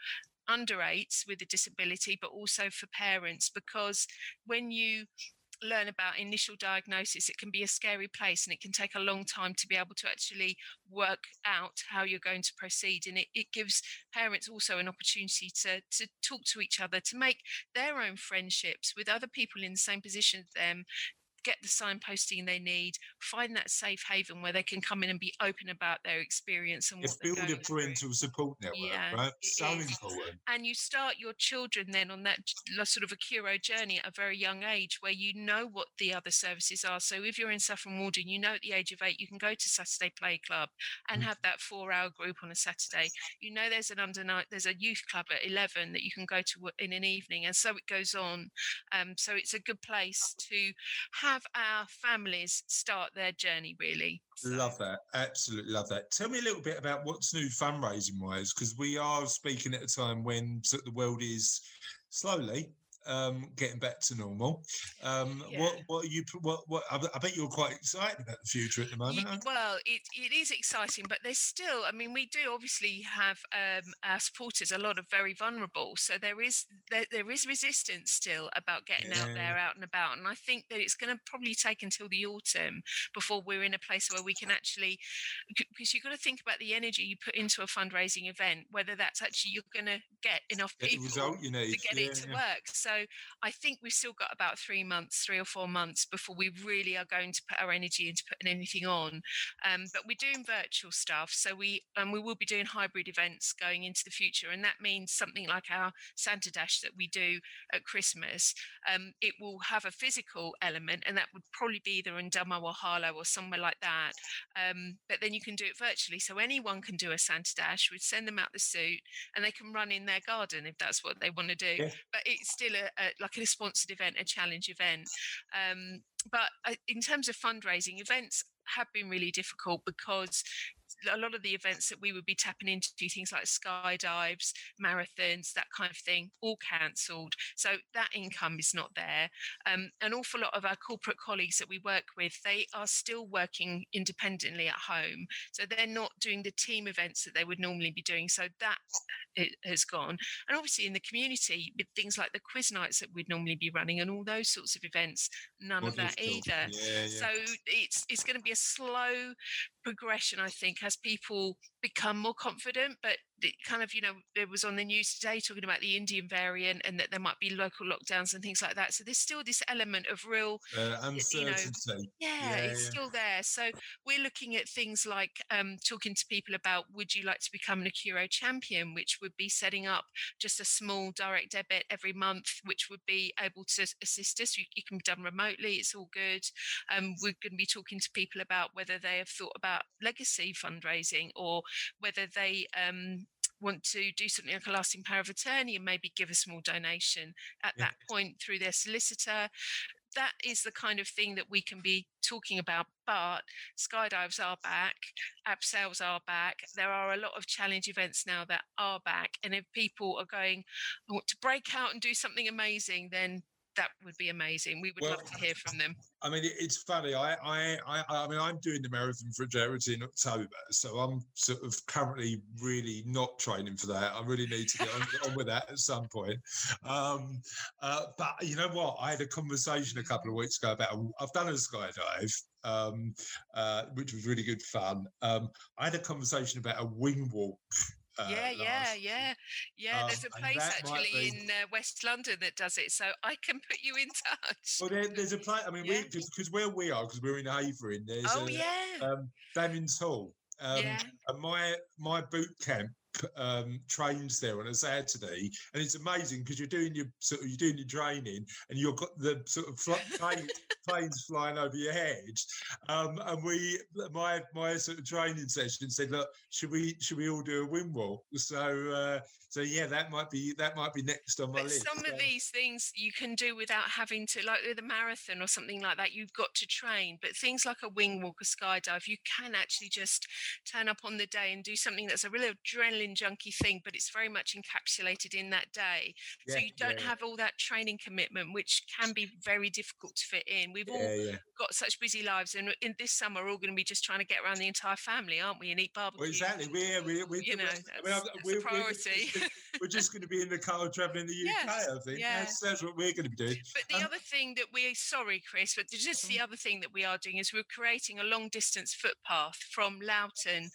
D: under eights with a disability but also for parents because when you learn about initial diagnosis, it can be a scary place and it can take a long time to be able to actually work out how you're going to proceed. And it, it gives parents also an opportunity to, to talk to each other, to make their own friendships with other people in the same position as them. Get the signposting they need, find that safe haven where they can come in and be open about their experience and what
A: It's
D: they're
A: build a
D: going through.
A: parental support network,
D: Yeah,
A: right? So important.
D: and you start your children then on that sort of Accuro journey at a very young age where you know what the other services are. So if you're in Saffron Walden, you know at the age of eight, you can go to Saturday Play Club and
A: Mm.
D: have that four hour group on a Saturday. You know there's an under there's a youth club at 11 that you can go to in an evening. And so it goes on. Um, so it's a good place to have our families start their journey really. So-
A: Love that. Absolutely love that. Tell me a little bit about what's new fundraising wise, because we are speaking at a time when the world is slowly um, getting back to normal. Um, What
D: Yeah.
A: what are you what what I bet- I bet you're quite excited about the future at the moment. you?
D: well, it, it is exciting, but there's still, I mean, we do obviously have um, our supporters, a lot of very vulnerable. So there is there, there is resistance still about getting out there, out and about. And I think that it's going to probably take until the autumn before we're in a place where we can actually, because you've got to think about the energy you put into a fundraising event, whether that's actually you're going to get enough people
A: result you need.
D: to get
A: Yeah,
D: it to
A: yeah.
D: work. So I think we've still got about three months, three or four months before we really are going to put our energy into putting anything on. Um, but we're doing virtual stuff, so we and we will be doing hybrid events going into the future, and that means something like our Santa Dash that we do at Christmas. Um, it will have a physical element, and that would probably be either in Dunmow or Harlow or somewhere like that. Um, but then you can do it virtually, so anyone can do a Santa Dash. We'd send them out the suit, and they can run in their garden if that's what they want to do
A: Yeah.
D: but it's still a, a like a sponsored event, a challenge event. Um, but uh, in terms of fundraising, events have been really difficult because a lot of the events that we would be tapping into, things like skydives, marathons, that kind of thing, all cancelled. So that income is not there. Um, an awful lot of our corporate colleagues that we work with, they are still working independently at home. So they're not doing the team events that they would normally be doing. So that has gone. And obviously in the community, with things like the quiz nights that we'd normally be running and all those sorts of events, none
A: More
D: of that either.
A: Yeah, yeah.
D: So it's it's going to be a slow progression, I think, as people become more confident. But it kind of, you know, it was on the news today talking about the Indian variant and that there might be local lockdowns and things like that. So there's still this element of real
A: uh,
D: you know, yeah,
A: Yeah,
D: it's
A: yeah.
D: still there. So we're looking at things like um, talking to people about would you like to become an Accuro champion, which would be setting up just a small direct debit every month, which would be able to assist us. You, it can be done remotely. It's all good. Um, we're going to be talking to people about whether they have thought about legacy fundraising or whether they um, want to do something like a lasting power of attorney and maybe give a small donation at
A: Yeah.
D: that point through their solicitor that is the kind of thing that we can be talking about. But skydives are back, abseils are back. There are a lot of challenge events now that are back. And if people are going, I want to break out and do something amazing, then that would be amazing. We would
A: Well,
D: love to hear from them.
A: I mean, it's funny. I, I, I, I mean, I'm doing the marathon for charity in October, so I'm sort of currently really not training for that. I really need to get on, on with that at some point. Um, uh, but you know what? I had a conversation a couple of weeks ago about. I've done a skydive, um, uh, which was really good fun. Um, I had a conversation about a wing walk. Uh,
D: yeah, yeah, yeah, yeah. There's
A: Um,
D: a place actually
A: be-
D: in uh, West London that does it, so I can put you in touch.
A: Well, there, there's a place. I mean,
D: Yeah.
A: we because where we are, because we're in Havering, there's
D: oh
A: a,
D: yeah,
A: um, Damyns Hall. Um,
D: yeah.
A: And my my boot camp um, trains there on a Saturday, and it's amazing because you're doing your sort of you're doing your training, and you've got the sort of fl- plane, planes flying over your head. Um, and we, my my sort of training session said, look, should we should we all do a wing walk? So uh, so yeah, that might be that might be next on my
D: But
A: list.
D: some
A: So-
D: of these things you can do without having to, like with a marathon or something like that, you've got to train. But things like a wing walk, a skydive, you can actually just turn up on the day and do something that's a real adrenaline junkie thing, but it's very much encapsulated in that day. so you don't
A: yeah,
D: have all that training commitment, which can be very difficult to fit in. We've all
A: Yeah, yeah.
D: got such busy lives, and in this summer, we're all going to be just trying to get around the entire family, aren't we? And eat barbecue.
A: Well, exactly. We're, we're, we're,
D: You know,
A: I
D: that's-
A: mean,
D: that's
A: we're, we're,
D: priority.
A: just, we're just going to be in the car traveling the UK,
D: Yes,
A: I think.
D: yeah.
A: That's, that's what we're going to be doing.
D: But the
A: Um,
D: other thing that we sorry, Chris, but just the other thing that we are doing is we're creating a long distance footpath from Loughton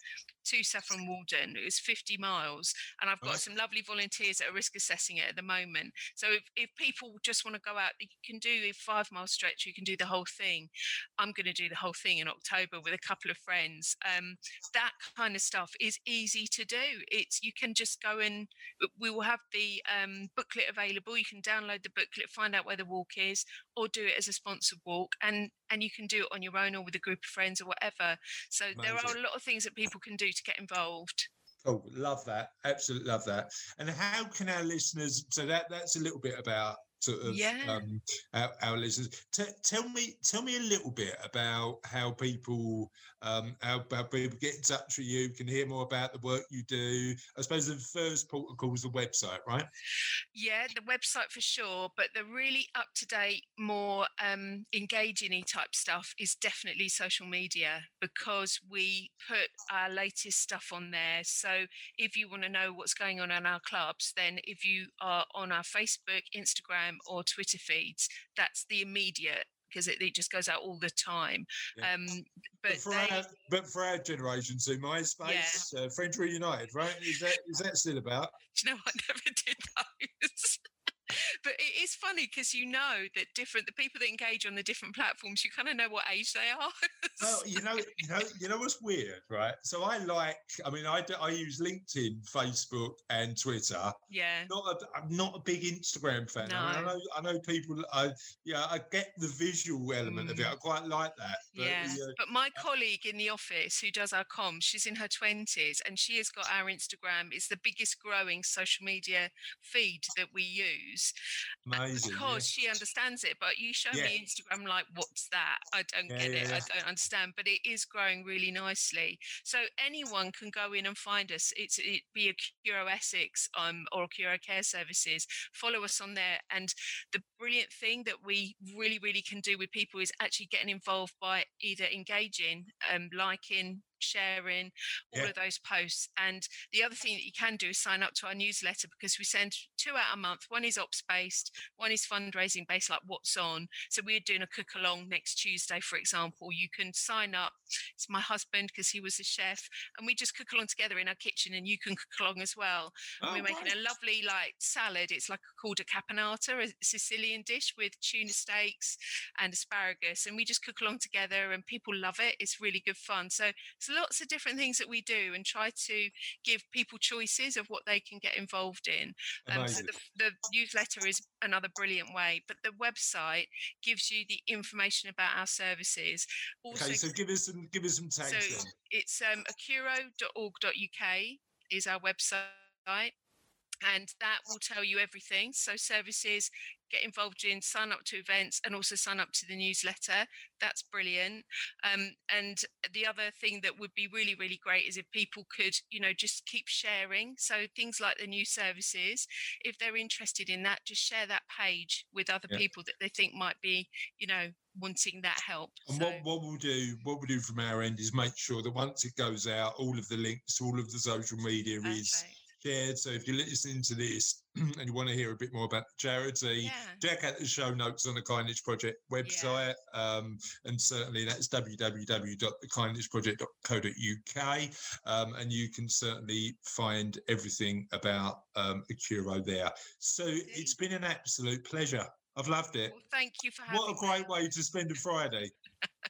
D: to Saffron Walden. It was 50 miles, and I've got
A: Right.
D: some lovely volunteers that are risk assessing it at the moment. So if, if people just want to go out, you can do a five mile stretch, you can do the whole thing. I'm going to do the whole thing in October with a couple of friends. Um, that kind of stuff is easy to do. It's you can just go and we will have the um, booklet available. You can download the booklet, find out where the walk is, or do it as a sponsored walk, and and you can do it on your own or with a group of friends or whatever. So there are a lot of things that people can do to get involved.
A: Oh, love that. Absolutely love that. And how can our listeners, so that that's a little bit about sort of
D: Yeah.
A: um, our, our listeners. T- tell me, tell me a little bit about how people, um, how, people get in touch with you, can hear more about the work you do. I suppose the first call is the website, right?
D: Yeah, the website for sure, but the really up to date, more um, engaging type stuff is definitely social media because we put our latest stuff on there. So if you want to know what's going on in our clubs, then if you are on our Facebook, Instagram, or Twitter feeds, that's the immediate because it, it just goes out all the time.
A: Yeah.
D: Um,
A: But,
D: but
A: for
D: they,
A: our, but for our generation, so MySpace, uh, Friends Reunited, right? Is that is that still about?
D: Do you know, I never did those. But it is funny because you know that different the people that engage on the different platforms, you kind of know what age they are.
A: Well, you know, you know, you know what's weird, right? So I like, I mean, I, do- I use LinkedIn, Facebook, and Twitter.
D: yeah.
A: Not a, I'm not a big Instagram fan. I, mean, I
D: No.
A: know, I know people. I yeah, I get the visual element of it.
D: Mm.
A: I quite like that. But
D: yeah,
A: uh,
D: but my colleague in the office who does our comms, she's in her twenties, and she has got our Instagram. It's the biggest growing social media feed that we use
A: amazing. yeah.
D: because she understands it. But you show
A: Yeah.
D: me Instagram, like, what's that? I don't
A: Yeah,
D: get
A: yeah,
D: it.
A: yeah.
D: I don't understand. But it is growing really nicely. So anyone can go in and find us. It's it be a Curo Essex um, or Curo Care Services. Follow us on there. And the brilliant thing that we really, really can do with people is actually getting involved by either engaging, um, liking, sharing all
A: Yeah.
D: of those posts. And the other thing that you can do is sign up to our newsletter because we send two out a month. One is ops based, one is fundraising based, like what's on. So we're doing a cook along next Tuesday, for example. You can sign up. It's my husband because he was a chef, and we just cook along together in our kitchen, and you can cook along as well. And
A: Oh,
D: we're making a lovely like salad. It's like called a caponata, a Sicilian dish with tuna steaks and asparagus, and we just cook along together, and people love it. It's really good fun. So there's lots of different things that we do, and try to give people choices of what they can get involved in. Um, so the, the newsletter is another brilliant way, but the website gives you the information about our services. Also,
A: Okay, so give us some give us some tags
D: so
A: then.
D: it's um, accuro.org.uk is our website, and that will tell you everything. So services, get involved in, sign up to events, and also sign up to the newsletter. That's brilliant. Um, and the other thing that would be really, really great is if people could, you know, just keep sharing. So things like the new services, if they're interested in that, just share that page with other
A: Yeah.
D: people that they think might be, you know, wanting that help.
A: And
D: So-
A: what, what we'll do, what we'll do from our end is make sure that once it goes out, all of the links, to all of the social media is So if you're listening to this and you want to hear a bit more about the charity,
D: Yeah.
A: check out the show notes on the Kindness Project website. Um, and certainly that's www.thekindnessproject.co.uk. Um, and you can certainly find everything about um, Accuro there. So it's been an absolute pleasure. I've loved it.
D: Well, thank you for having me.
A: What a
D: me.
A: great way to spend a Friday.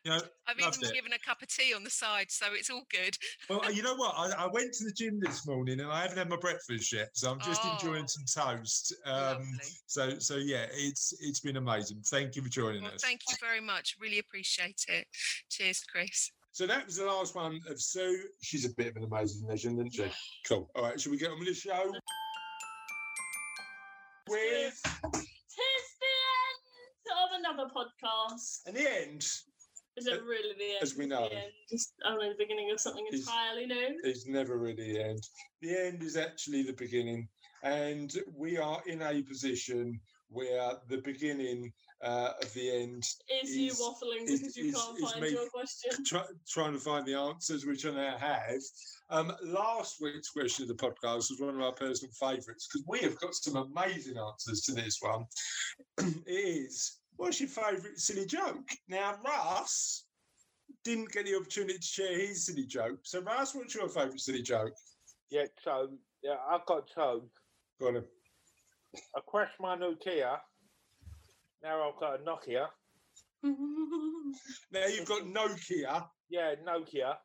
A: You know,
D: I've even
A: it.
D: given a cup of tea on the side, so it's all good.
A: well, you know what? I, I went to the gym this morning and I haven't had my breakfast yet, so I'm just
D: Oh.
A: enjoying some toast. Um, so, so yeah, it's it's been amazing. Thank you for joining
D: Well,
A: us.
D: thank you very much. Really appreciate it. Cheers, Chris.
A: So that was the last one of Sue. She's a bit of an amazing legend, isn't she? Cool. All right, shall we get on with the show? With
B: Tis the end of another podcast.
A: and the end
B: Is it really the end?
A: as we know.
B: The end just only the beginning of something
A: Is-
B: entirely new.
A: It's never really the end. The end is actually the beginning, and we are in a position where the beginning uh, of the end
B: Is you waffling
A: is-
B: because you
A: is-
B: can't
A: is
B: find your question?
A: try, trying to find the answers, which I now have. Um, last week's question of the podcast was one of our personal favourites because we have got some amazing answers to this one. it is what's your favourite silly joke? Now, Russ didn't get the opportunity to share his silly joke. So, Russ, what's your favourite silly joke?
C: Yeah, so yeah, I've got two.
A: Go on. then.
C: I crashed my Nokia. Now I've got a Nokia.
A: Now you've got Nokia.
C: Yeah, Nokia.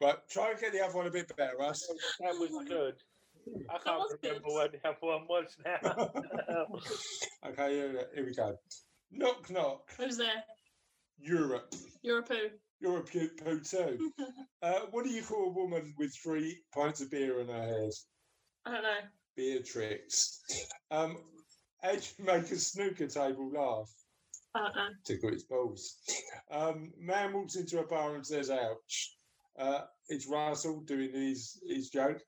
A: Right, try and get the other one a bit better, Russ.
C: That was good. I can't
B: was good.
C: remember what the other one was now.
A: Okay, here, here we go. Knock, knock.
B: Who's there?
A: Europe.
B: You're a poo.
A: You're a poo, poo too. Uh, what do you call a woman with three pints of beer in her head?
B: I don't know.
A: Beatrix. Um, how do you make a snooker table laugh?
B: I don't know.
A: Tickle its balls. Um, man walks into a bar and says, ouch. Uh, it's Russell doing his, his joke.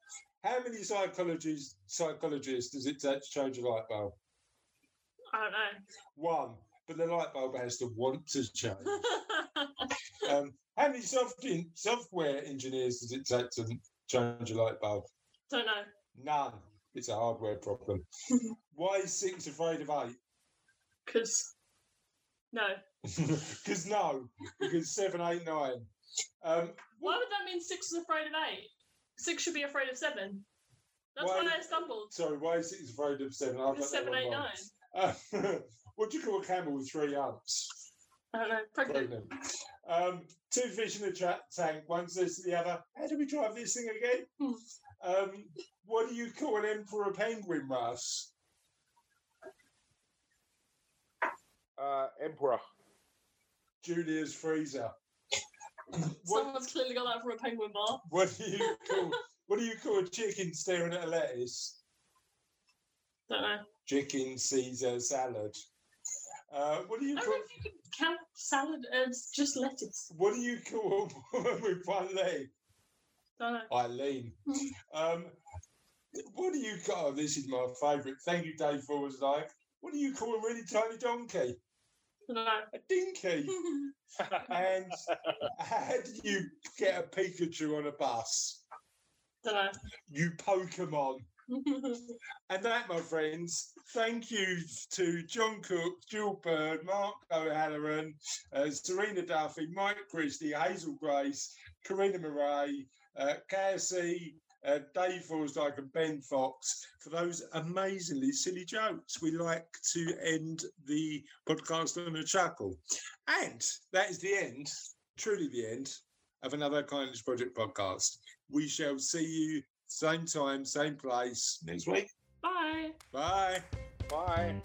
A: How many psychologists, psychologists does it take to change a light bulb?
B: I don't know.
A: One. But the light bulb has to want to change. Um, how many soft software engineers does it take to change a light bulb?
B: don't know.
A: None. It's a hardware problem. Why is six afraid of eight?
B: Because no.
A: Because no, because seven, eight, nine. Um,
B: Why would that mean six is afraid of eight? Six should be afraid of seven. That's
A: Why-
B: why I stumbled.
A: sorry, why is six afraid of seven? I've
B: Because
A: got that
B: seven,
A: one
B: eight,
A: wrong.
B: nine.
A: Uh, what do you call a camel with three humps?
B: I don't know. Pregnant.
A: Pregnant. Um, two fish in a tra- tank. One says to the other, "How do we drive this thing again?"
B: Hmm.
A: Um, what do you call an emperor penguin, Russ?
C: uh, Emperor.
A: Julius Freezer.
B: Someone's clearly got that from a penguin bar.
A: what do you call what do you call a chicken staring at a lettuce?
B: Don't know.
A: Chicken Caesar salad. Uh, what do you
B: I don't
A: call
B: know if you can count salad as just lettuce.
A: what do you call a woman with one leg?
B: Don't know.
A: Eileen. um, what do you call? This is my favourite. Thank you, Dave. For was like, what do you call a really tiny donkey?
B: Don't
A: A dinky. and how do you get a Pikachu on a bus?
B: don't
A: You Pokemon. And that, my friends, thank you to John Cook, Jill Bird, Mark O'Halloran, uh, Serena Duffy, Mike Christie, Hazel Grace, Karina Murray, uh, Cassie, uh, Dave Forsdyke, and Ben Fox for those amazingly silly jokes. We like to end the podcast on a chuckle. And that is the end, truly the end, of another Kindness Project podcast. We shall see you same time, same place next week.
B: Bye.
A: Bye.
C: Bye.